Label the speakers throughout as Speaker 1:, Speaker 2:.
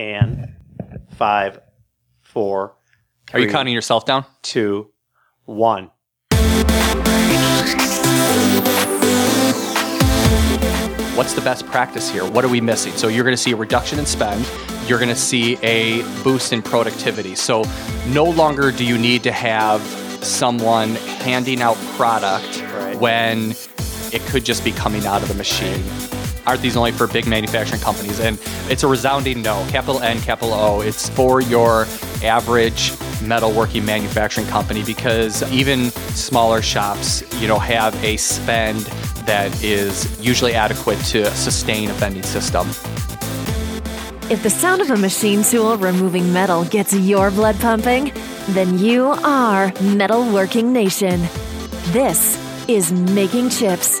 Speaker 1: and five, four.
Speaker 2: Are you
Speaker 1: three,
Speaker 2: counting yourself down?
Speaker 1: Two, one.
Speaker 2: What's the best practice here? What are we missing? So you're going to see a reduction in spend. You're going to see a boost in productivity. So no longer do you need to have someone handing out product
Speaker 1: Right.
Speaker 2: when it could just be coming out of the machine. Aren't these only for big manufacturing companies? And it's a resounding no. Capital N, capital O. It's for your average metalworking manufacturing company because even smaller shops, you know, have a spend that is usually adequate to sustain a vending system.
Speaker 3: If the sound of a machine tool removing metal gets your blood pumping, then you are Metalworking Nation. This is Making Chips,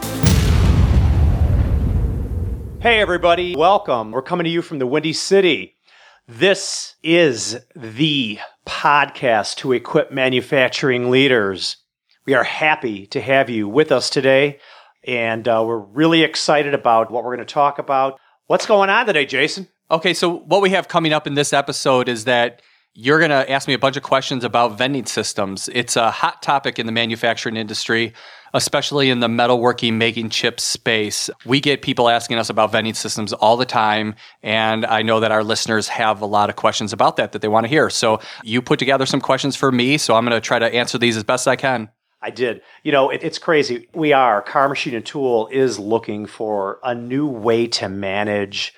Speaker 1: Hey, everybody. Welcome. We're coming to you from the Windy City. This is the podcast to equip manufacturing leaders. We are happy to have you with us today, and uh, we're really excited about what we're going to talk about. What's going on today, Jason?
Speaker 2: Okay, so what we have coming up in this episode is that you're going to ask me a bunch of questions about vending systems. It's a hot topic in the manufacturing industry, especially in the metalworking, making chips space. We get people asking us about vending systems all the time, and I know that our listeners have a lot of questions about that that they want to hear. So you put together some questions for me, so I'm going to try to answer these as best I can.
Speaker 1: I did. You know, it, it's crazy. We are, Carr Machine and Tool is looking for a new way to manage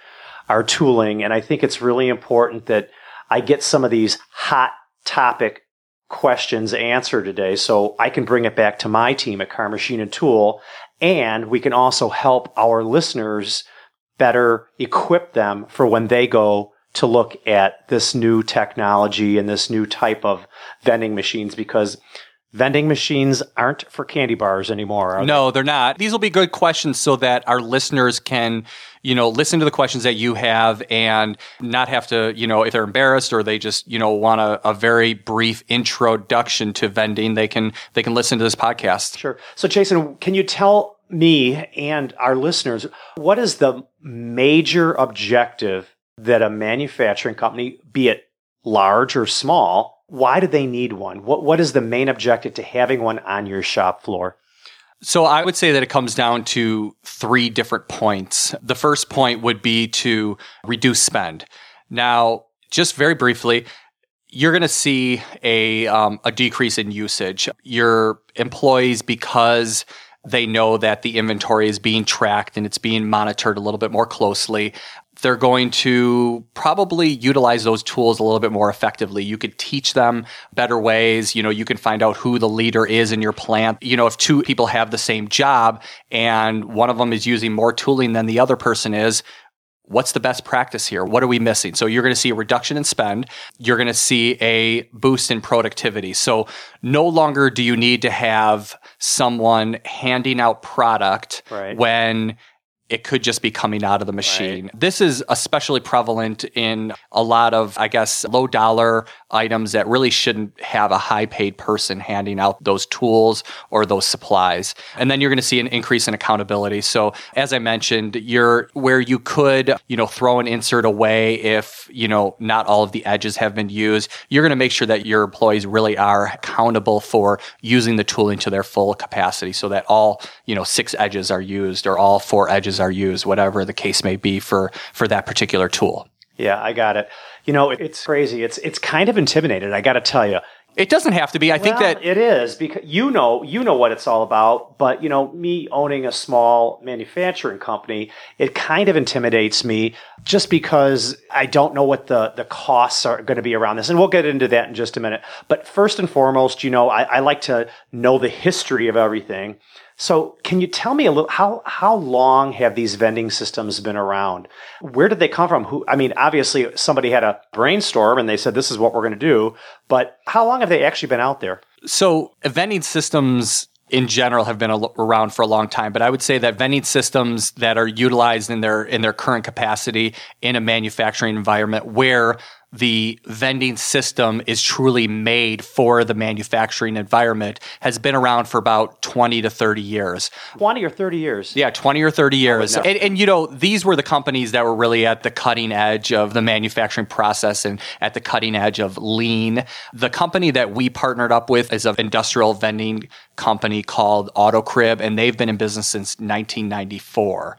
Speaker 1: our tooling. And I think it's really important that I get some of these hot topic questions answered today so I can bring it back to my team at Carr Machine and Tool. And we can also help our listeners better equip them for when they go to look at this new technology and this new type of vending machines because vending machines aren't for candy bars anymore.
Speaker 2: No, they're not. These will be good questions so that our listeners can, you know, listen to the questions that you have and not have to, you know, if they're embarrassed or they just, you know, want a, a very brief introduction to vending, they can they can listen to this podcast.
Speaker 1: Sure. So, Jason, can you tell me and our listeners what is the major objective that a manufacturing company, be it large or small, why do they need one? What What is the main objective to having one on your shop floor?
Speaker 2: So I would say that it comes down to three different points. The first point would be to reduce spend. Now, just very briefly, you're going to see a um, a decrease in usage. Your employees, because they know that the inventory is being tracked and it's being monitored a little bit more closely. They're going to probably utilize those tools a little bit more effectively. You could teach them better ways. You know, you can find out who the leader is in your plant. You know, if two people have the same job and one of them is using more tooling than the other person is, what's the best practice here? What are we missing? So you're going to see a reduction in spend. You're going to see a boost in productivity. So no longer do you need to have someone handing out product
Speaker 1: Right.
Speaker 2: when it could just be coming out of the machine. This is especially prevalent in a lot of, I guess, low dollar items that really shouldn't have a high paid person handing out those tools or those supplies. And then you're going to see an increase in accountability. So as I mentioned, you're where you could, you know, throw an insert away if, you know, not all of the edges have been used. You're going to make sure that your employees really are accountable for using the tooling to their full capacity so that all, you know, six edges are used or all four edges are used, whatever the case may be for for that particular tool.
Speaker 1: Yeah, I got it. You know, it's crazy. It's it's kind of intimidated. I got to tell you.
Speaker 2: It doesn't have to be. I think that
Speaker 1: it is because you know you know what it's all about. But you know, me owning a small manufacturing company, it kind of intimidates me just because I don't know what the the costs are going to be around this, and we'll get into that in just a minute. But first and foremost, you know, I, I like to know the history of everything. So, can you tell me a little how how long have these vending systems been around? Where did they come from? Who? I mean, obviously somebody had a brainstorm and they said this is what we're going to do. But how long have they actually been out there?
Speaker 2: So, vending systems in general have been around for a long time, but I would say that vending systems that are utilized in their in their current capacity in a manufacturing environment where the vending system is truly made for the manufacturing environment has been around for about 20 to 30 years.
Speaker 1: 20 or 30 years?
Speaker 2: Yeah, 20 or 30 years. and, and, you know, these were the companies that were really at the cutting edge of the manufacturing process and at the cutting edge of lean. The company that we partnered up with is an industrial vending company called AutoCrib, and they've been in business since 1994.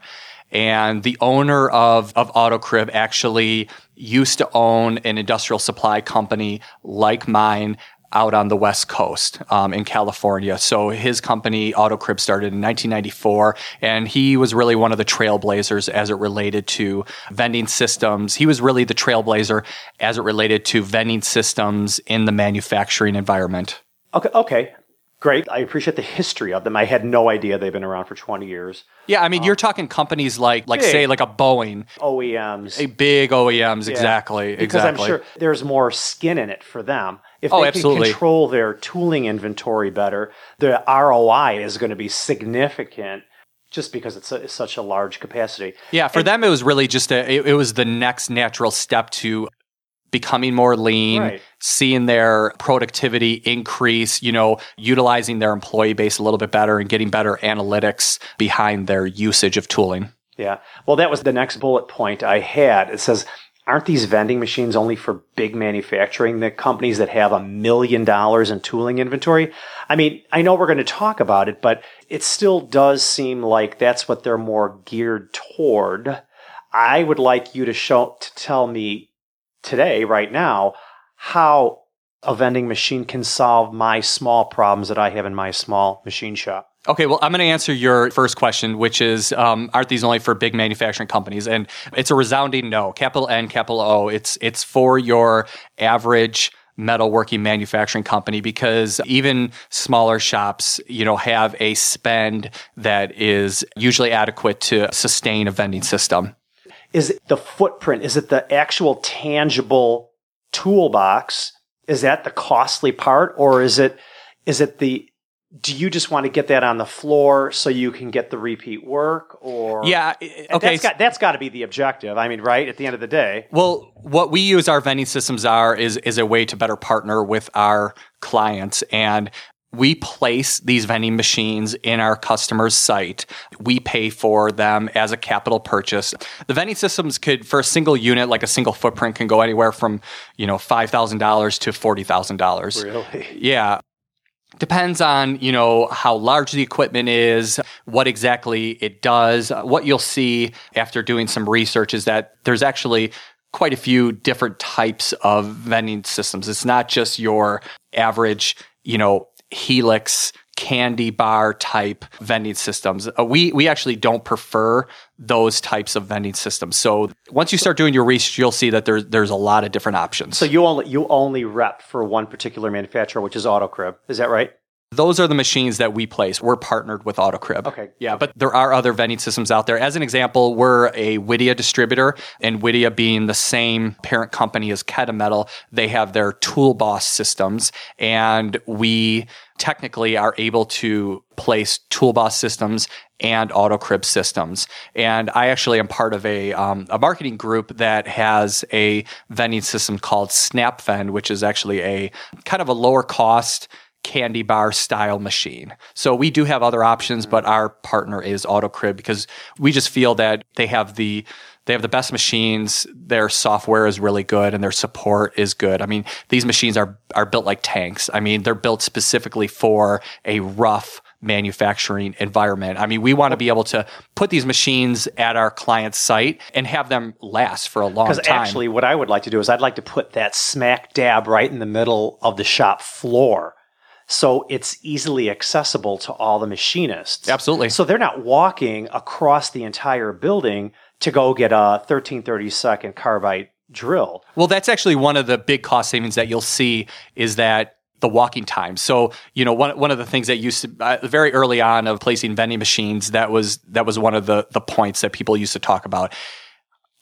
Speaker 2: And the owner of, of AutoCrib actually used to own an industrial supply company like mine out on the West Coast um, in California. So his company, AutoCrib, started in 1994, and he was really one of the trailblazers as it related to vending systems. He was really the trailblazer as it related to vending systems in the manufacturing environment.
Speaker 1: Okay, okay great. I appreciate the history of them. I had no idea they've been around for 20 years.
Speaker 2: Yeah, I mean, um, you're talking companies like, like big. say, like a Boeing,
Speaker 1: OEMs,
Speaker 2: a big OEMs, yeah. exactly.
Speaker 1: Because
Speaker 2: exactly.
Speaker 1: I'm sure there's more skin in it for them. If oh, they absolutely. can control their tooling inventory better, the ROI is going to be significant just because it's, a, it's, such a large capacity.
Speaker 2: Yeah, for and, them it was really just a it, it, was the next natural step to becoming more lean, right. seeing their productivity increase, you know, utilizing their employee base a little bit better and getting better analytics behind their usage of tooling.
Speaker 1: Yeah. Well, that was the next bullet point I had. It says, aren't these vending machines only for big manufacturing, the companies that have a million dollars in tooling inventory? I mean, I know we're going to talk about it, but it still does seem like that's what they're more geared toward. I would like you to show, to tell me today, right now, how a vending machine can solve my small problems that I have in my small machine shop.
Speaker 2: Okay, well, I'm going to answer your first question, which is um, aren't these only for big manufacturing companies? And it's a resounding no. Capital N, capital O. It's it's for your average metalworking manufacturing company because even smaller shops, you know, have a spend that is usually adequate to sustain a vending system.
Speaker 1: Is it the footprint? Is it the actual tangible toolbox? Is that the costly part, or is it is it the do you just want to get that on the floor so you can get the repeat work or
Speaker 2: yeah okay
Speaker 1: that's got, that's got to be the objective i mean right at the end of the day
Speaker 2: well what we use our vending systems are is is a way to better partner with our clients and we place these vending machines in our customer's site. We pay for them as a capital purchase. The vending systems could, for a single unit, like a single footprint, can go anywhere from you know five thousand dollars to forty thousand dollars.
Speaker 1: Really?
Speaker 2: Yeah. Depends on you know how large the equipment is, what exactly it does. What you'll see after doing some research is that there's actually quite a few different types of vending systems. It's not just your average, you know, Helix candy bar type vending systems. Uh, we we actually don't prefer those types of vending systems. So once you start doing your research, you'll see that there's there's a lot of different options.
Speaker 1: So you only you only rep for one particular manufacturer, which is AutoCrib. Is that right?
Speaker 2: Those are the machines that we place. We're partnered with AutoCrib.
Speaker 1: Okay.
Speaker 2: Yeah, but there are other vending systems out there. As an example, we're a Widia distributor, and Widia being the same parent company as Kennametal, they have their Toolboss systems, and we technically are able to place Toolboss systems and AutoCrib systems. And I actually am part of a, um, a marketing group that has a vending system called SnapVend, which is actually a kind of a lower cost candy bar style machine. So we do have other options, but mm-hmm. our partner is AutoCrib because we just feel that they have the they have the best machines, their software is really good and their support is good. I mean, these machines are are built like tanks. I mean, they're built specifically for a rough manufacturing environment. I mean, we want to be able to put these machines at our client's site and have them last for a long time.
Speaker 1: Because actually, what I would like to do is I'd like to put that smack dab right in the middle of the shop floor so it's easily accessible to all the machinists.
Speaker 2: Absolutely.
Speaker 1: So they're not walking across the entire building to go get a 1330 second carbide drill.
Speaker 2: Well, that's actually one of the big cost savings that you'll see is that the walking time. So, you know, one, one of the things that used to uh, very early on of placing vending machines, that was that was one of the the points that people used to talk about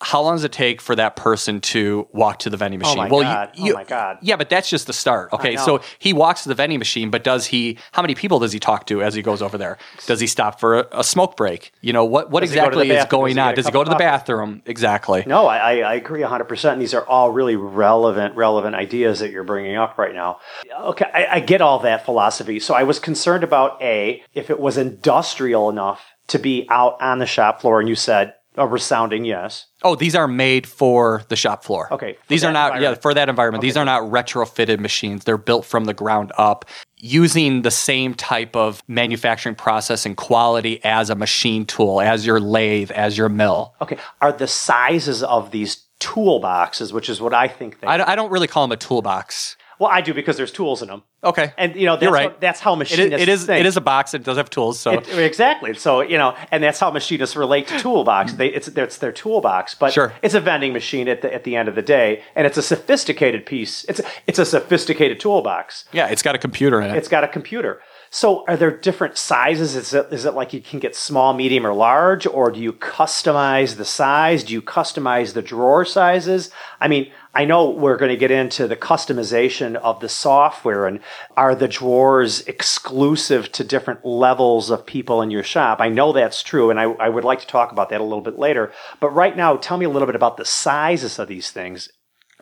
Speaker 2: how long does it take for that person to walk to the vending machine?
Speaker 1: Oh my
Speaker 2: well,
Speaker 1: god!
Speaker 2: You, you,
Speaker 1: oh my god!
Speaker 2: Yeah, but that's just the start. Okay, so he walks to the vending machine, but does he? How many people does he talk to as he goes over there? Does he stop for a, a smoke break? You know what? What
Speaker 1: Does
Speaker 2: exactly is going
Speaker 1: Does
Speaker 2: on? Does he go to the bathroom? Exactly.
Speaker 1: No, I, I agree 100%. And these are all really relevant, relevant ideas that you're bringing up right now. Okay, I, I get all that philosophy. So I was concerned about A, if it was industrial enough to be out on the shop floor, and you said a resounding yes.
Speaker 2: Oh, these are made for the shop floor.
Speaker 1: Okay,
Speaker 2: These are not, yeah, for that environment. These are not retrofitted machines. They're built from the ground up using the same type of manufacturing process and quality as a machine tool, as your lathe, as your mill.
Speaker 1: Okay, are the sizes of these toolboxes, which is what I think they
Speaker 2: I, I don't really call them a toolbox.
Speaker 1: Well, I do because there's tools in them.
Speaker 2: Okay.
Speaker 1: And, you know, that's,
Speaker 2: You're right.
Speaker 1: what, that's how
Speaker 2: It
Speaker 1: machinists
Speaker 2: is, it is it is a box. It does have tools. So
Speaker 1: It- exactly. So you know, and that's how machinists relate to toolbox. They, it's it's their toolbox, but
Speaker 2: Sure.
Speaker 1: it's a vending machine at the at the end of the day, and it's a sophisticated piece. It's it's a sophisticated toolbox.
Speaker 2: yeah, it's got a computer in it.
Speaker 1: It's got a computer. So are there different sizes? Is it is it like you can get small, medium, or large, or do you customize the size? Do you customize the drawer sizes? I mean, I know we're going to get into the customization of the software and are the drawers exclusive to different levels of people in your shop? I know that's true, and I, I would like to talk about that a little bit later. But right now, tell me a little bit about the sizes of these things.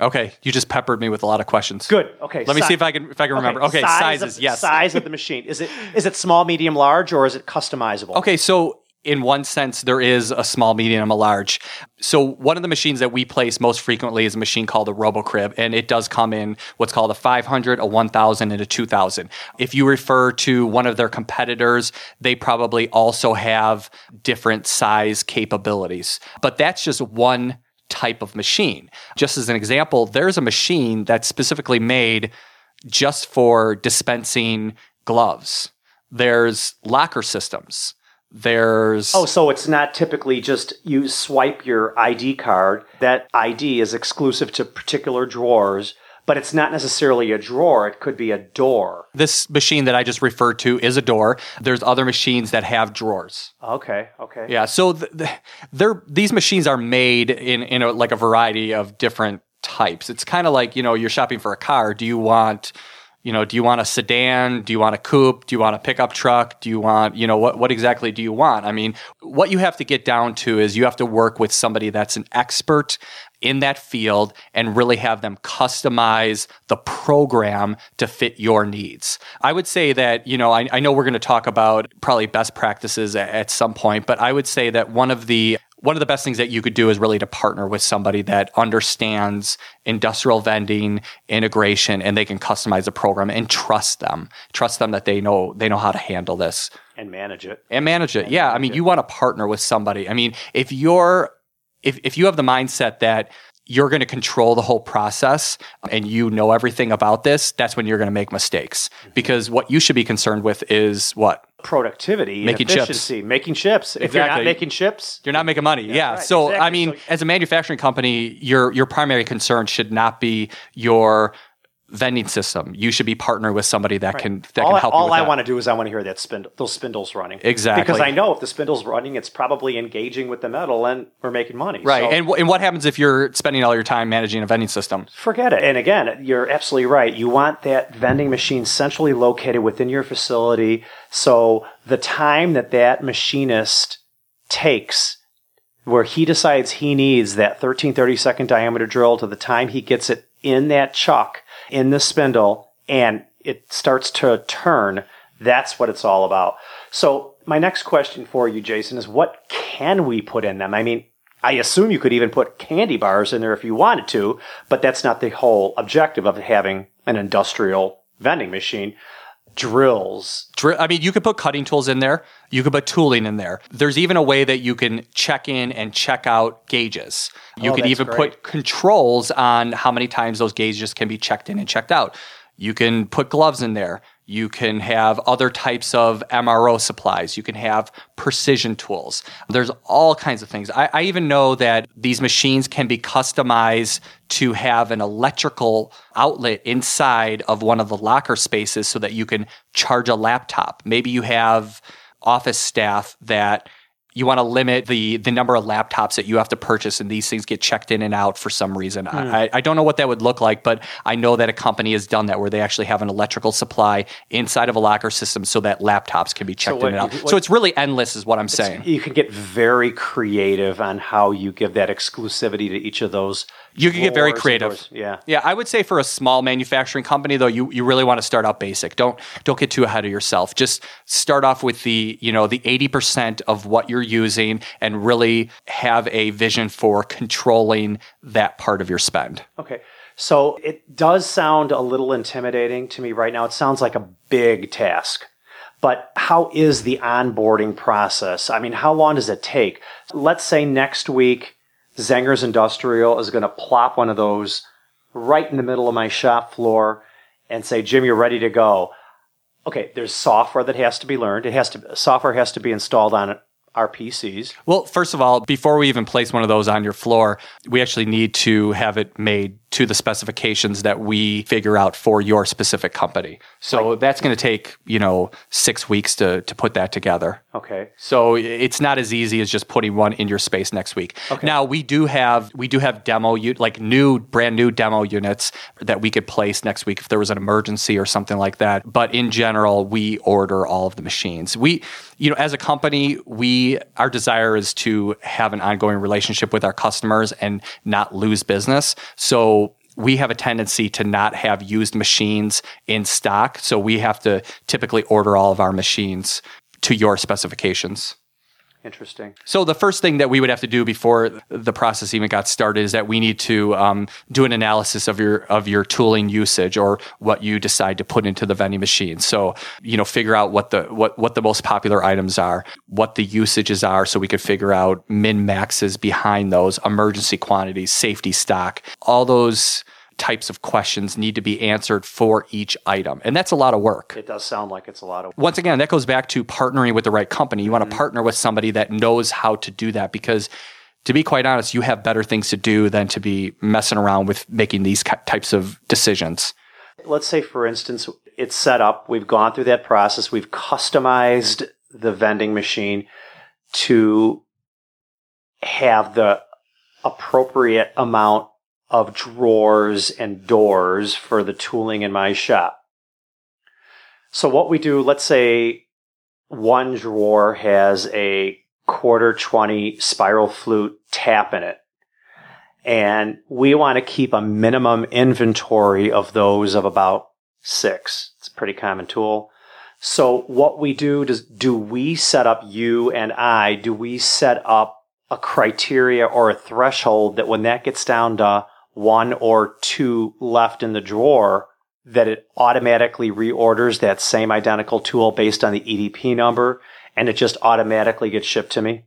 Speaker 2: Okay, you just peppered me with a lot of questions.
Speaker 1: Good. Okay.
Speaker 2: Let me
Speaker 1: si-
Speaker 2: see if I can if I can remember. Okay,
Speaker 1: size
Speaker 2: sizes.
Speaker 1: Of,
Speaker 2: yes.
Speaker 1: Size of the machine. Is it is it small, medium, large, or is it customizable?
Speaker 2: Okay, so in one sense, there is a small, medium, a large. So one of the machines that we place most frequently is a machine called a RoboCrib, and it does come in what's called a 500, a 1000, and a 2000. If you refer to one of their competitors, they probably also have different size capabilities. But that's just one type of machine. Just as an example, there's a machine that's specifically made just for dispensing gloves. There's locker systems. There's
Speaker 1: Oh, so it's not typically just you swipe your ID card. That ID is exclusive to particular drawers, but it's not necessarily a drawer. It could be a door.
Speaker 2: this machine that I just referred to is a door. There's other machines that have drawers.
Speaker 1: Okay, okay.
Speaker 2: Yeah, so th- th- they're these machines are made in in a, like a variety of different types. It's kind of like you know you're shopping for a car. Do you want you know do you want a sedan? Do you want a coupe? Do you want a pickup truck? Do you want you know what what exactly do you want? I mean, what you have to get down to is you have to work with somebody that's an expert in that field and really have them customize the program to fit your needs. I would say that, you know, I, I know we're going to talk about probably best practices at, at some point, but I would say that one of the one of the best things that you could do is really to partner with somebody that understands industrial vending integration and they can customize the program and trust them trust them that they know they know how to handle this
Speaker 1: And manage it.
Speaker 2: and manage it. Yeah, I mean, you want to partner with somebody. I mean, if you're if if you have the mindset that you're going to control the whole process and you know everything about this, that's when you're going to make mistakes. Mm-hmm. Because what you should be concerned with is what?
Speaker 1: Productivity,
Speaker 2: Making chips.
Speaker 1: efficiency, making chips. If you're not making chips,
Speaker 2: You're not making money. yeah.
Speaker 1: right,
Speaker 2: So I mean,
Speaker 1: So-
Speaker 2: as a manufacturing company, your your primary concern should not be your vending system. You should be partnering with somebody that can that
Speaker 1: all,
Speaker 2: can help you
Speaker 1: all I want to do is I want to hear that spindle, those spindles running.
Speaker 2: Exactly.
Speaker 1: Because I know if the spindle's running, it's probably engaging with the metal, and we're making money.
Speaker 2: Right.
Speaker 1: So-
Speaker 2: And, wh- and what happens if you're spending all your time managing a vending system?
Speaker 1: Forget it. And again, you're absolutely right. You want that vending machine centrally located within your facility. So the time that that machinist takes, where he decides he needs that 13 30 second diameter drill to the time he gets it in that chuck, in the spindle, and it starts to turn, that's what it's all about. So my next question for you, Jason, is what can we put in them? I mean, I assume you could even put candy bars in there if you wanted to, but that's not the whole objective of having an industrial vending machine. Drills.
Speaker 2: Dri- I mean, you could put cutting tools in there. You could put tooling in there. There's even a way that you can check in and check out gauges. You
Speaker 1: Oh,
Speaker 2: can even
Speaker 1: great.
Speaker 2: put controls on how many times those gauges can be checked in and checked out. You can put gloves in there. You can have other types of MRO supplies. You can have precision tools. There's all kinds of things. I, I even know that these machines can be customized to have an electrical outlet inside of one of the locker spaces so that you can charge a laptop. Maybe you have office staff that you want to limit the the number of laptops that you have to purchase and these things get checked in and out for some reason. Mm. I, I don't know what that would look like but i know that a company has done that where they actually have an electrical supply inside of a locker system so that laptops can be checked so what, in and out. what, so it's really endless is what i'm saying.
Speaker 1: you can get very creative on how you give that exclusivity to each of those
Speaker 2: you can get very creative.
Speaker 1: Yeah.
Speaker 2: Yeah. I would say for a small manufacturing company though, you, you really want to start out basic. Don't don't get too ahead of yourself. Just start off with the, you know, the 80% of what you're using and really have a vision for controlling that part of your spend.
Speaker 1: Okay. So it does sound a little intimidating to me right now. It sounds like a big task. But how is the onboarding process? I mean, how long does it take? Let's say next week Zenger's Industrial is going to plop one of those right in the middle of my shop floor and say, Jim, you're ready to go. Okay, there's software that has to be learned. It has to software has to be installed on our PCs.
Speaker 2: Well, first of all, before we even place one of those on your floor, we actually need to have it made to the specifications that we figure out for your specific company. So that's going to take, you know, six weeks to, to put that together.
Speaker 1: Okay.
Speaker 2: So it's not as easy as just putting one in your space next week. Okay. Now we do have, we do have demo, like new, brand new demo units that we could place next week if there was an emergency or something like that. But in general, we order all of the machines. We, you know, as a company, we, our desire is to have an ongoing relationship with our customers and not lose business. So we have a tendency to not have used machines in stock. So we have to typically order all of our machines to your specifications.
Speaker 1: Interesting.
Speaker 2: So the first thing that we would have to do before the process even got started is that we need to um, do an analysis of your of your tooling usage or what you decide to put into the vending machine. So you know, figure out what the what what the most popular items are, what the usages are, so we could figure out min maxes behind those, emergency quantities, safety stock, all those types of questions need to be answered for each item. And that's a lot of work.
Speaker 1: It does sound like it's a lot of work.
Speaker 2: Once again, that goes back to partnering with the right company. You mm-hmm. want to partner with somebody that knows how to do that because to be quite honest, you have better things to do than to be messing around with making these types of decisions.
Speaker 1: Let's say, for instance, it's set up, we've gone through that process, we've customized the vending machine to have the appropriate amount of drawers and doors for the tooling in my shop. So what we do, let's say one drawer has a quarter 20 spiral flute tap in it. And we want to keep a minimum inventory of those of about six. It's a pretty common tool. So what we do does, do we set up you and I, do we set up a criteria or a threshold that when that gets down to one or two left in the drawer, that it automatically reorders that same identical tool based on the EDP number and it just automatically gets shipped to me?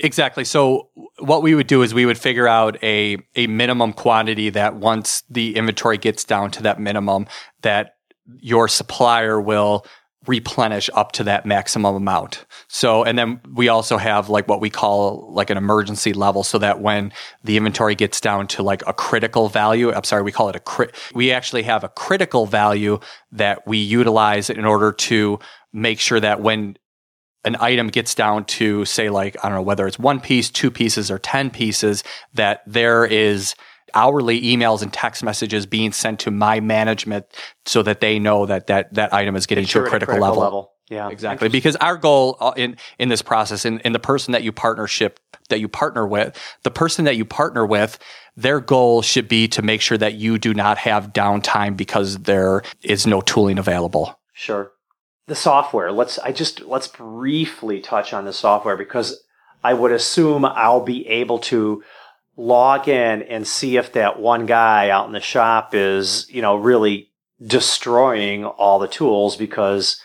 Speaker 2: Exactly. So what we would do is we would figure out a a minimum quantity that once the inventory gets down to that minimum that your supplier will replenish up to that maximum amount. So, and then we also have like what we call like an emergency level so that when the inventory gets down to like a critical value, I'm sorry, we call it a crit, we actually have a critical value that we utilize in order to make sure that when an item gets down to say like, I don't know, whether it's one piece, two pieces or 10 pieces, that there is hourly emails and text messages being sent to my management so that they know that that, that item is getting to a critical, critical level. level.
Speaker 1: Yeah,
Speaker 2: exactly. Because our goal uh, in in this process, in, in the person that you partnership that you partner with, the person that you partner with, their goal should be to make sure that you do not have downtime because there is no tooling available.
Speaker 1: Sure. The software. Let's I just let's briefly touch on the software because I would assume I'll be able to log in and see if that one guy out in the shop is, you know, really destroying all the tools because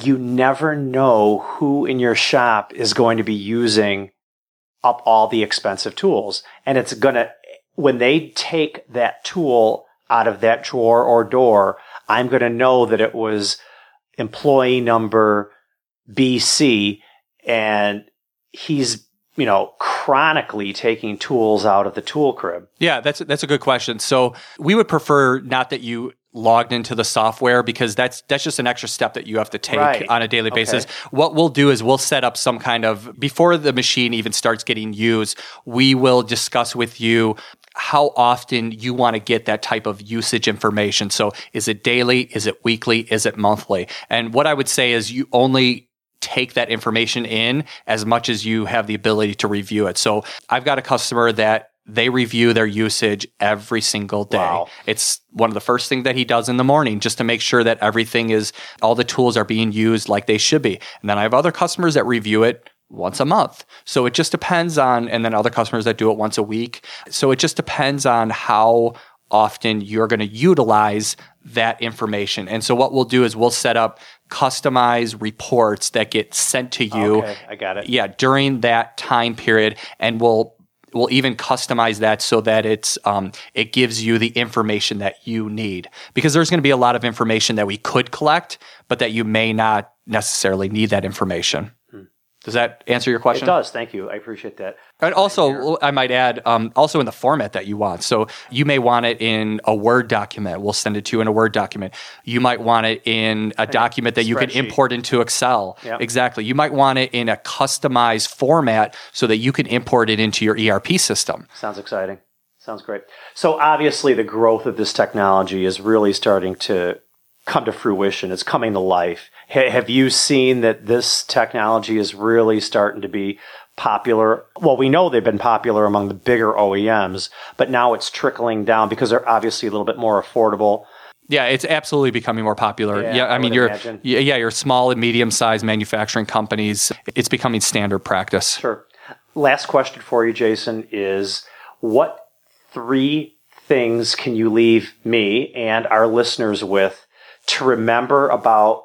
Speaker 1: you never know who in your shop is going to be using up all the expensive tools. And it's going to, when they take that tool out of that drawer or door, I'm going to know that it was employee number BC and he's you know chronically taking tools out of the tool crib
Speaker 2: Yeah, that's that's a good question. So we would prefer not that you logged into the software because that's that's just an extra step that you have to take
Speaker 1: Right.
Speaker 2: on a daily basis.
Speaker 1: Okay.
Speaker 2: What we'll do is we'll set up some kind of before the machine even starts getting used, we will discuss with you how often you want to get that type of usage information. So is it daily? Is it weekly? Is it monthly? And what I would say is you only take that information in as much as you have the ability to review it. So I've got a customer that they review their usage every single day.
Speaker 1: Wow.
Speaker 2: It's one of the first things that he does in the morning just to make sure that everything is, all the tools are being used like they should be. And then I have other customers that review it once a month. So it just depends on, and then other customers that do it once a week. So it just depends on how often you're going to utilize that information. And so what we'll do is we'll set up customized reports that get sent to you
Speaker 1: okay i got it.
Speaker 2: Yeah during that time period and we'll we'll even customize that so that it's um, it gives you the information that you need. Because there's going to be a lot of information that we could collect but that you may not necessarily need that information does that answer your question?
Speaker 1: it does thank you i appreciate that
Speaker 2: and also, I might add, um, also in the format that you want. So you may want it in a Word document. We'll send it to you in a Word document. You might want it in a document that you can import into Excel.
Speaker 1: Yep.
Speaker 2: Exactly. You might want it in a customized format so that you can import it into your ERP system.
Speaker 1: Sounds exciting. Sounds great. So obviously, the growth of this technology is really starting to come to fruition. It's coming to life. Ha- have you seen that this technology is really starting to be popular? Well, we know they've been popular among the bigger OEMs, but now it's trickling down because they're obviously a little bit more affordable.
Speaker 2: Yeah, it's absolutely becoming more popular.
Speaker 1: Yeah,
Speaker 2: Yeah, I,
Speaker 1: I
Speaker 2: mean, your yeah, your small and medium sized manufacturing companies. It's becoming standard practice.
Speaker 1: Sure. Last question for you, Jason, is what three things can you leave me and our listeners with to remember about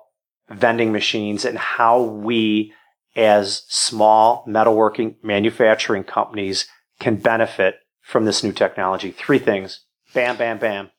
Speaker 1: vending machines and how we, as small metalworking manufacturing companies, can benefit from this new technology? Three things. Bam, bam, bam.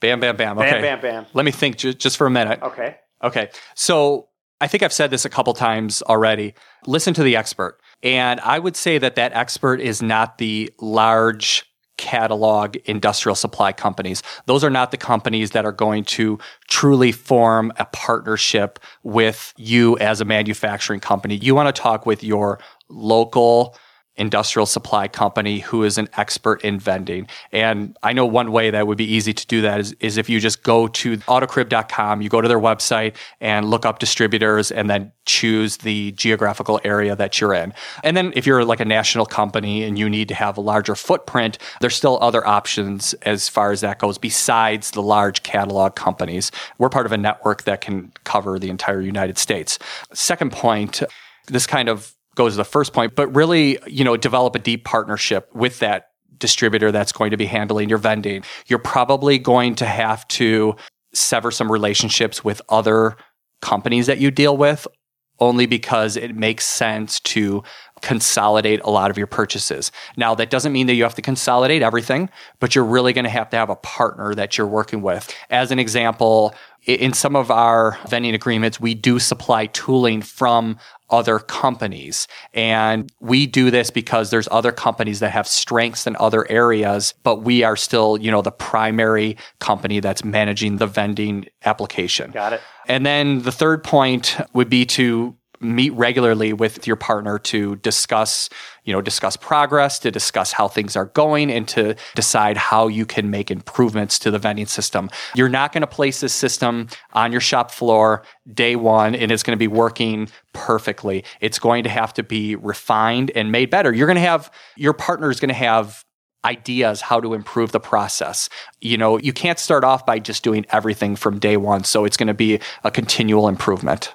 Speaker 2: Bam, bam, bam. Okay.
Speaker 1: Bam, bam, bam.
Speaker 2: Let me think ju- just for a minute.
Speaker 1: Okay.
Speaker 2: Okay. So I think I've said this a couple times already. Listen to the expert. And I would say that that expert is not the large catalog industrial supply companies. Those are not the companies that are going to truly form a partnership with you as a manufacturing company. You want to talk with your local industrial supply company who is an expert in vending. And I know one way that would be easy to do that is, is if you just go to autocrib.com, you go to their website and look up distributors and then choose the geographical area that you're in. And then if you're like a national company and you need to have a larger footprint, there's still other options as far as that goes besides the large catalog companies. We're part of a network that can cover the entire United States. Second point, this kind of goes to the first point, but really, you know, develop a deep partnership with that distributor that's going to be handling your vending. You're probably going to have to sever some relationships with other companies that you deal with only because it makes sense to consolidate a lot of your purchases. Now, that doesn't mean that you have to consolidate everything, but you're really going to have to have a partner that you're working with. As an example, in some of our vending agreements, we do supply tooling from other companies. And we do this because there's other companies that have strengths in other areas, but we are still, you know, the primary company that's managing the vending application.
Speaker 1: Got it.
Speaker 2: And then the third point would be to meet regularly with your partner to discuss, you know, discuss progress, to discuss how things are going and to decide how you can make improvements to the vending system. You're not going to place this system on your shop floor day 1 and it's going to be working perfectly. It's going to have to be refined and made better. You're going to have your partner is going to have ideas how to improve the process. You know, you can't start off by just doing everything from day one. So it's going to be a continual improvement.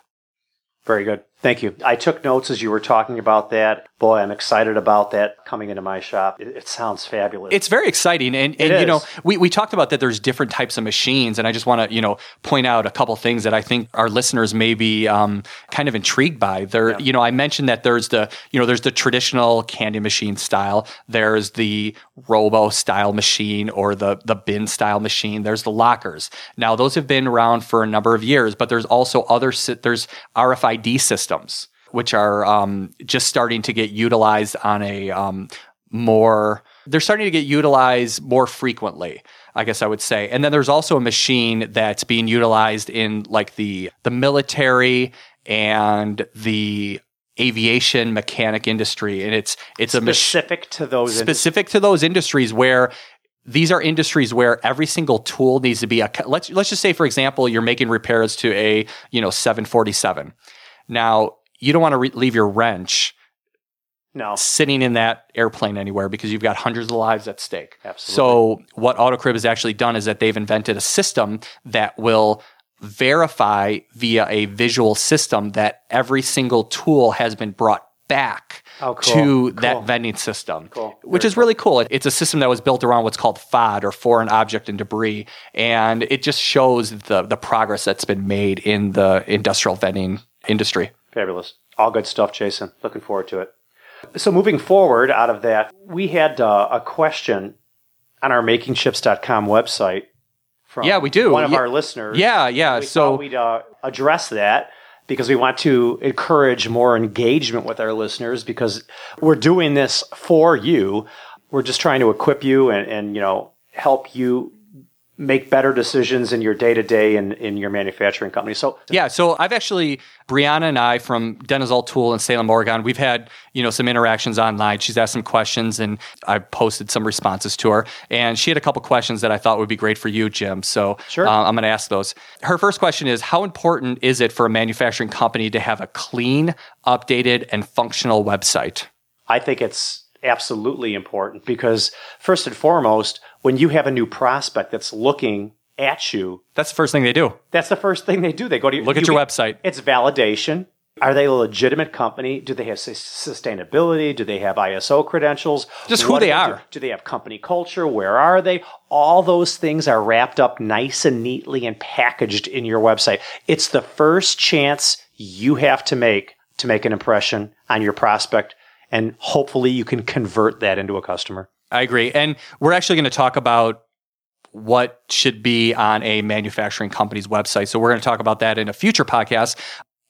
Speaker 1: Very good. Thank you. I took notes as you were talking about that. Boy, I'm excited about that coming into my shop. It, it sounds fabulous.
Speaker 2: It's very exciting. And, and you know, we, we talked about that there's different types of machines. And I just want to, you know, point out a couple things that I think our listeners may be um, kind of intrigued by. There, you know, I mentioned that there's the, you know, there's the traditional candy machine style. There's the robo style machine or the, the bin style machine. There's the lockers. Now, those have been around for a number of years, but there's also other, there's RFID systems which are um, just starting to get utilized on a um, more they're starting to get utilized more frequently i guess i would say and then there's also a machine that's being utilized in like the the military and the aviation mechanic industry and it's it's a machine
Speaker 1: specific to those.
Speaker 2: specific to those industries where these are industries where every single tool needs to be a let's let's just say for example you're making repairs to a you know 747 now you don't want to re- leave your wrench
Speaker 1: no,
Speaker 2: sitting in that airplane anywhere because you've got hundreds of lives at stake.
Speaker 1: Absolutely.
Speaker 2: So what AutoCrib has actually done is that they've invented a system that will verify via a visual system that every single tool has been brought back
Speaker 1: Oh, cool.
Speaker 2: to
Speaker 1: Cool.
Speaker 2: that vending system,
Speaker 1: Cool.
Speaker 2: which
Speaker 1: Very
Speaker 2: is really cool. It- It's a system that was built around what's called FOD or foreign object and debris, and it just shows the the progress that's been made in the industrial vending industry.
Speaker 1: Fabulous. All good stuff, Jason. Looking forward to it. So, moving forward out of that, we had uh, a question on our makingchips.com website from
Speaker 2: Yeah, we do.
Speaker 1: one of
Speaker 2: Yeah.
Speaker 1: our listeners.
Speaker 2: Yeah, yeah.
Speaker 1: We
Speaker 2: so
Speaker 1: we'd uh, address that because we want to encourage more engagement with our listeners because we're doing this for you. We're just trying to equip you and, and you know help you make better decisions in your day to day in in your manufacturing company. So
Speaker 2: Yeah, so I've actually Brianna and I from Denizal Tool in Salem, Oregon. We've had you know some interactions online. She's asked some questions, and I've posted some responses to her. And she had a couple questions that I thought would be great for you, Jim. So
Speaker 1: Sure.
Speaker 2: uh, I'm going to ask those. Her first question is: How important is it for a manufacturing company to have a clean, updated, and functional website?
Speaker 1: I think it's absolutely important because first and foremost, when you have a new prospect that's looking at you,
Speaker 2: That's the first thing they do.
Speaker 1: that's the first thing they do. They go to
Speaker 2: Look at
Speaker 1: you
Speaker 2: your
Speaker 1: get-
Speaker 2: website.
Speaker 1: It's validation. Are they a legitimate company? Do they have sus- sustainability? Do they have ISO credentials?
Speaker 2: Just who they
Speaker 1: do
Speaker 2: are.
Speaker 1: Do they have company culture? Where are they? All those things are wrapped up nice and neatly and packaged in your website. It's the first chance you have to make to make an impression on your prospect, and hopefully you can convert that into a customer.
Speaker 2: I agree. And we're actually going to talk about what should be on a manufacturing company's website. So we're going to talk about that in a future podcast.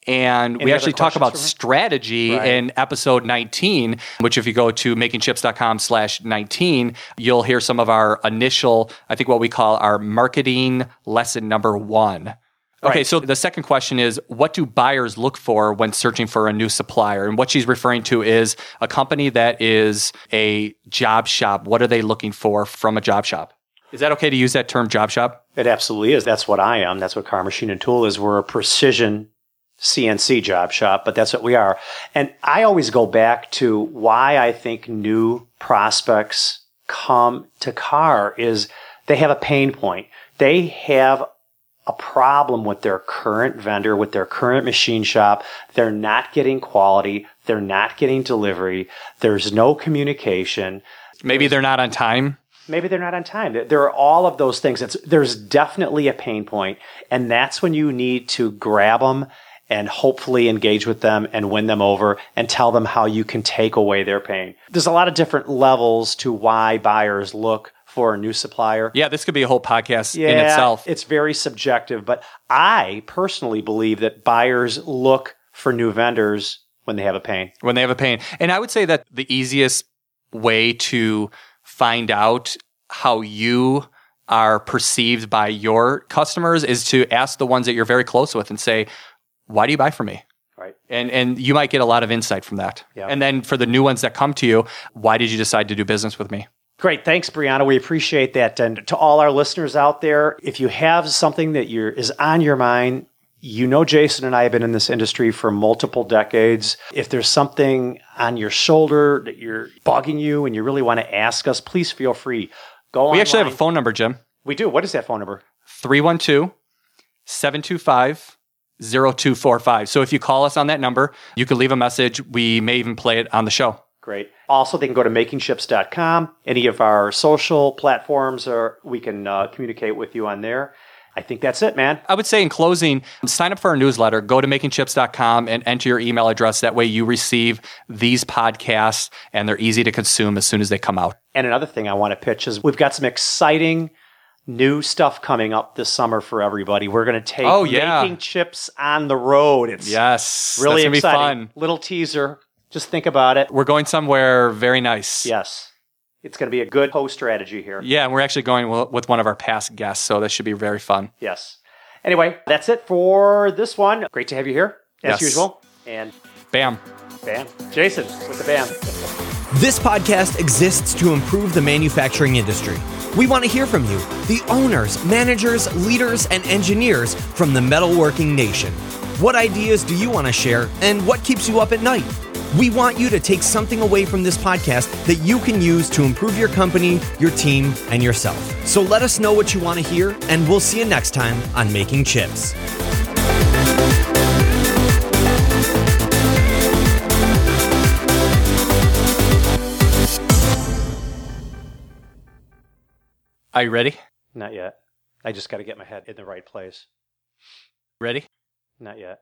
Speaker 2: And
Speaker 1: Any
Speaker 2: we actually talk about strategy
Speaker 1: Right.
Speaker 2: in episode 19, which if you go to makingchips.com slash 19, you'll hear some of our initial, I think what we call our marketing lesson number one. Okay,
Speaker 1: Right.
Speaker 2: so the second question is what do buyers look for when searching for a new supplier? And what she's referring to is a company that is a job shop. What are they looking for from a job shop? Is that okay to use that term job shop?
Speaker 1: It absolutely is. That's what I am. That's what Carr Machine and Tool is. We're a precision CNC job shop, but that's what we are. And I always go back to why I think new prospects come to Carr is they have a pain point. They have a problem with their current vendor, with their current machine shop. They're not getting quality. They're not getting delivery. There's no communication.
Speaker 2: Maybe they're not on time.
Speaker 1: Maybe they're not on time. There- are all of those things. It's, there's definitely a pain point, and that's when you need to grab them and hopefully engage with them and win them over and tell them how you can take away their pain. There's a lot of different levels to why buyers look for a new supplier.
Speaker 2: Yeah, this could be a whole podcast in itself.
Speaker 1: It's very subjective, but I personally believe that buyers look for new vendors when they have a pain.
Speaker 2: when they have a pain. And I would say that the easiest way to find out how you are perceived by your customers is to ask the ones that you're very close with and say, "Why do you buy from me?"
Speaker 1: Right.
Speaker 2: And and you might get a lot of insight from that.
Speaker 1: Yeah.
Speaker 2: And then for the new ones that come to you, why did you decide to do business with me?
Speaker 1: Great. Thanks, Brianna. We appreciate that. And to all our listeners out there, if you have something that you're, is on your mind, you know Jason and I have been in this industry for multiple decades. If there's something on your shoulder that you're bugging you and you really want to ask us, please feel free. Go
Speaker 2: We actually have a phone number, Jim.
Speaker 1: We do. What is that phone number?
Speaker 2: 312 725 0245. So if you call us on that number, you can leave a message. We may even play it on the show.
Speaker 1: Great. Also, they can go to makingchips.com. Any of our social platforms, or we can uh, communicate with you on there. I think that's it, man.
Speaker 2: I would say in closing, sign up for our newsletter. Go to makingchips.com and enter your email address. That way you receive these podcasts and they're easy to consume as soon as they come out.
Speaker 1: And another thing I want to pitch is we've got some exciting new stuff coming up this summer for everybody. We're going to take
Speaker 2: Oh, yeah.
Speaker 1: making chips on the road. It's
Speaker 2: Yes.
Speaker 1: really exciting.
Speaker 2: be fun.
Speaker 1: Little teaser. Just think about it.
Speaker 2: We're going somewhere very nice.
Speaker 1: Yes. It's going to be a good post strategy here.
Speaker 2: Yeah, and we're actually going with one of our past guests, so that should be very fun.
Speaker 1: Yes. Anyway, that's it for this one. Great to have you here, as
Speaker 2: Yes.
Speaker 1: usual. And
Speaker 2: Bam.
Speaker 1: bam. Jason with the bam.
Speaker 4: This podcast exists to improve the manufacturing industry. We want to hear from you, the owners, managers, leaders, and engineers from the metalworking nation. What ideas do you want to share, and what keeps you up at night? We want you to take something away from this podcast that you can use to improve your company, your team, and yourself. So let us know what you want to hear, and we'll see you next time on Making Chips.
Speaker 2: Are you ready?
Speaker 1: Not yet. I just got to get my head in the right place.
Speaker 2: Ready?
Speaker 1: Not yet.